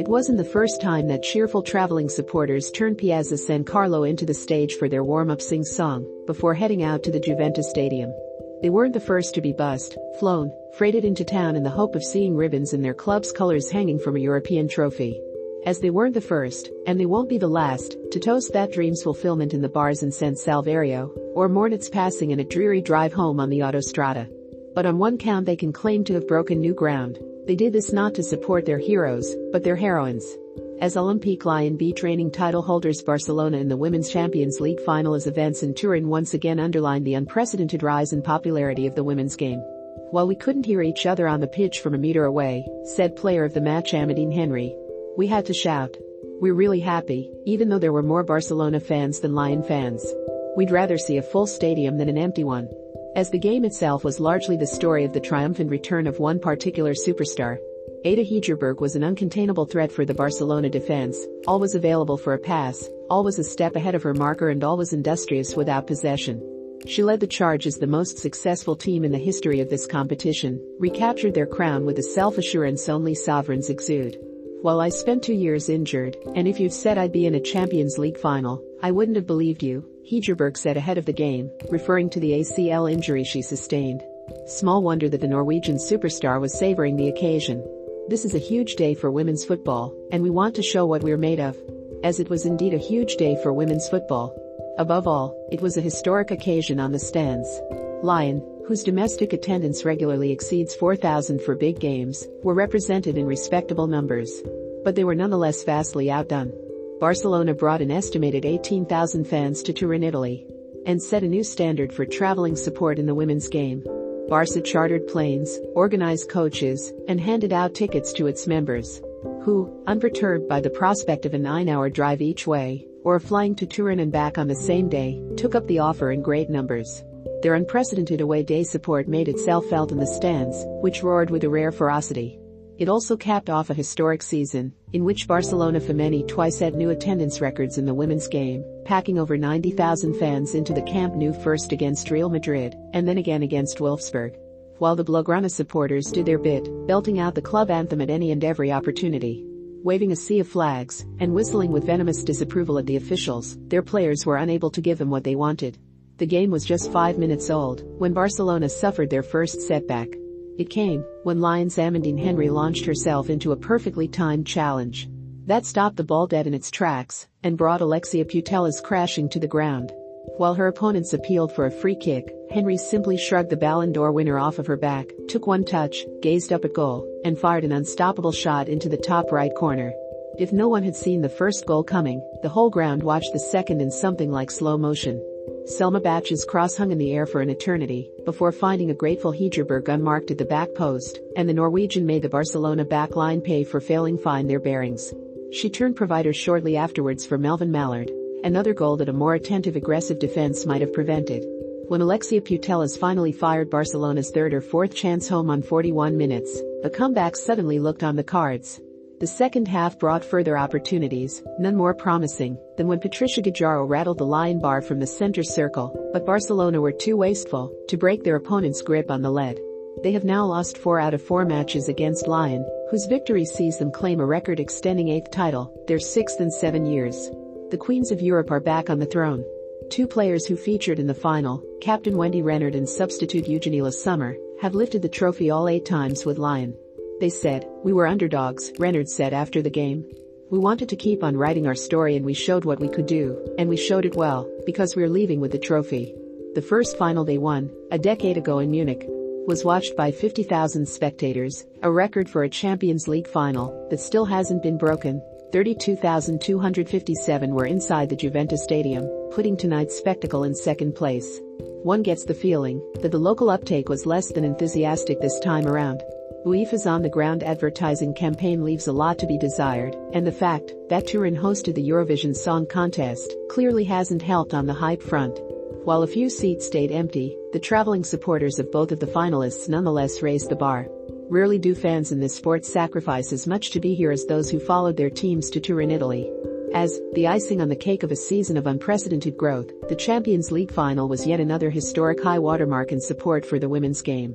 It wasn't the first time that cheerful traveling supporters turned Piazza San Carlo into the stage for their warm-up sing-song before heading out to the Juventus Stadium. They weren't the first to be bussed, flown, freighted into town in the hope of seeing ribbons in their club's colors hanging from a European trophy. As they weren't the first, and they won't be the last, to toast that dream's fulfillment in the bars in San Salvario, or mourn its passing in a dreary drive home on the autostrada. But on one count they can claim to have broken new ground. They did this not to support their heroes, but their heroines. As Olympique Lyon beat reigning title holders Barcelona in the Women's Champions League final as events in Turin once again underlined the unprecedented rise in popularity of the women's game. While we couldn't hear each other on the pitch from a meter away, said player of the match Amandine Henry, we had to shout. We're really happy, even though there were more Barcelona fans than Lyon fans. We'd rather see a full stadium than an empty one. As the game itself was largely the story of the triumphant return of one particular superstar, Ada Hegerberg was an uncontainable threat for the Barcelona defense, always available for a pass, always a step ahead of her marker and always industrious without possession. She led the charge as the most successful team in the history of this competition, recaptured their crown with the self-assurance only sovereigns exude. While I spent two years injured, and if you'd said I'd be in a Champions League final, I wouldn't have believed you, Hegerberg said ahead of the game, referring to the ACL injury she sustained. Small wonder that the Norwegian superstar was savoring the occasion. This is a huge day for women's football, and we want to show what we're made of. As it was indeed a huge day for women's football. Above all, it was a historic occasion on the stands. Lyon, whose domestic attendance regularly exceeds 4,000 for big games, were represented in respectable numbers. But they were nonetheless vastly outdone. Barcelona brought an estimated 18,000 fans to Turin, Italy, and set a new standard for traveling support in the women's game. Barca chartered planes, organized coaches, and handed out tickets to its members, who, unperturbed by the prospect of a nine-hour drive each way, or flying to Turin and back on the same day, took up the offer in great numbers. Their unprecedented away day support made itself felt in the stands, which roared with a rare ferocity. It also capped off a historic season, in which Barcelona Femení twice set new attendance records in the women's game, packing over 90,000 fans into the Camp Nou first against Real Madrid, and then again against Wolfsburg. While the Blaugrana supporters did their bit, belting out the club anthem at any and every opportunity. Waving a sea of flags, and whistling with venomous disapproval at the officials, their players were unable to give them what they wanted. The game was just five minutes old, when Barcelona suffered their first setback. It came when Lyon's Amandine Henry launched herself into a perfectly timed challenge. That stopped the ball dead in its tracks and brought Alexia Putellas crashing to the ground. While her opponents appealed for a free kick, Henry simply shrugged the Ballon d'Or winner off of her back, took one touch, gazed up at goal, and fired an unstoppable shot into the top right corner. If no one had seen the first goal coming, the whole ground watched the second in something like slow motion. Selma Bacha's cross hung in the air for an eternity, before finding a grateful Hegerberg unmarked at the back post, and the Norwegian made the Barcelona back line pay for failing to find their bearings. She turned provider shortly afterwards for Melvine Malard, another goal that a more attentive aggressive defense might have prevented. When Alexia Putellas finally fired Barcelona's third or fourth chance home on 41 minutes, the comeback suddenly looked on the cards. The second half brought further opportunities, none more promising than when Patricia Guijarro rattled the Lyon bar from the center circle, but Barcelona were too wasteful to break their opponent's grip on the lead. They have now lost four out of four matches against Lyon, whose victory sees them claim a record-extending eighth title, their sixth in seven years. The Queens of Europe are back on the throne. Two players who featured in the final, Captain Wendy Renard and substitute Eugenie Le Sommer, have lifted the trophy all eight times with Lyon. They said, we were underdogs, Renard said after the game. We wanted to keep on writing our story and we showed what we could do, and we showed it well, because we're leaving with the trophy. The first final they won, a decade ago in Munich, was watched by 50,000 spectators, a record for a Champions League final that still hasn't been broken. 32,257 were inside the Juventus Stadium, putting tonight's spectacle in second place. One gets the feeling that the local uptake was less than enthusiastic this time around. UEFA's on-the-ground advertising campaign leaves a lot to be desired, and the fact that Turin hosted the Eurovision Song Contest clearly hasn't helped on the hype front. While a few seats stayed empty, the traveling supporters of both of the finalists nonetheless raised the bar. Rarely do fans in this sport sacrifice as much to be here as those who followed their teams to Turin, Italy. As the icing on the cake of a season of unprecedented growth, the Champions League final was yet another historic high watermark in support for the women's game.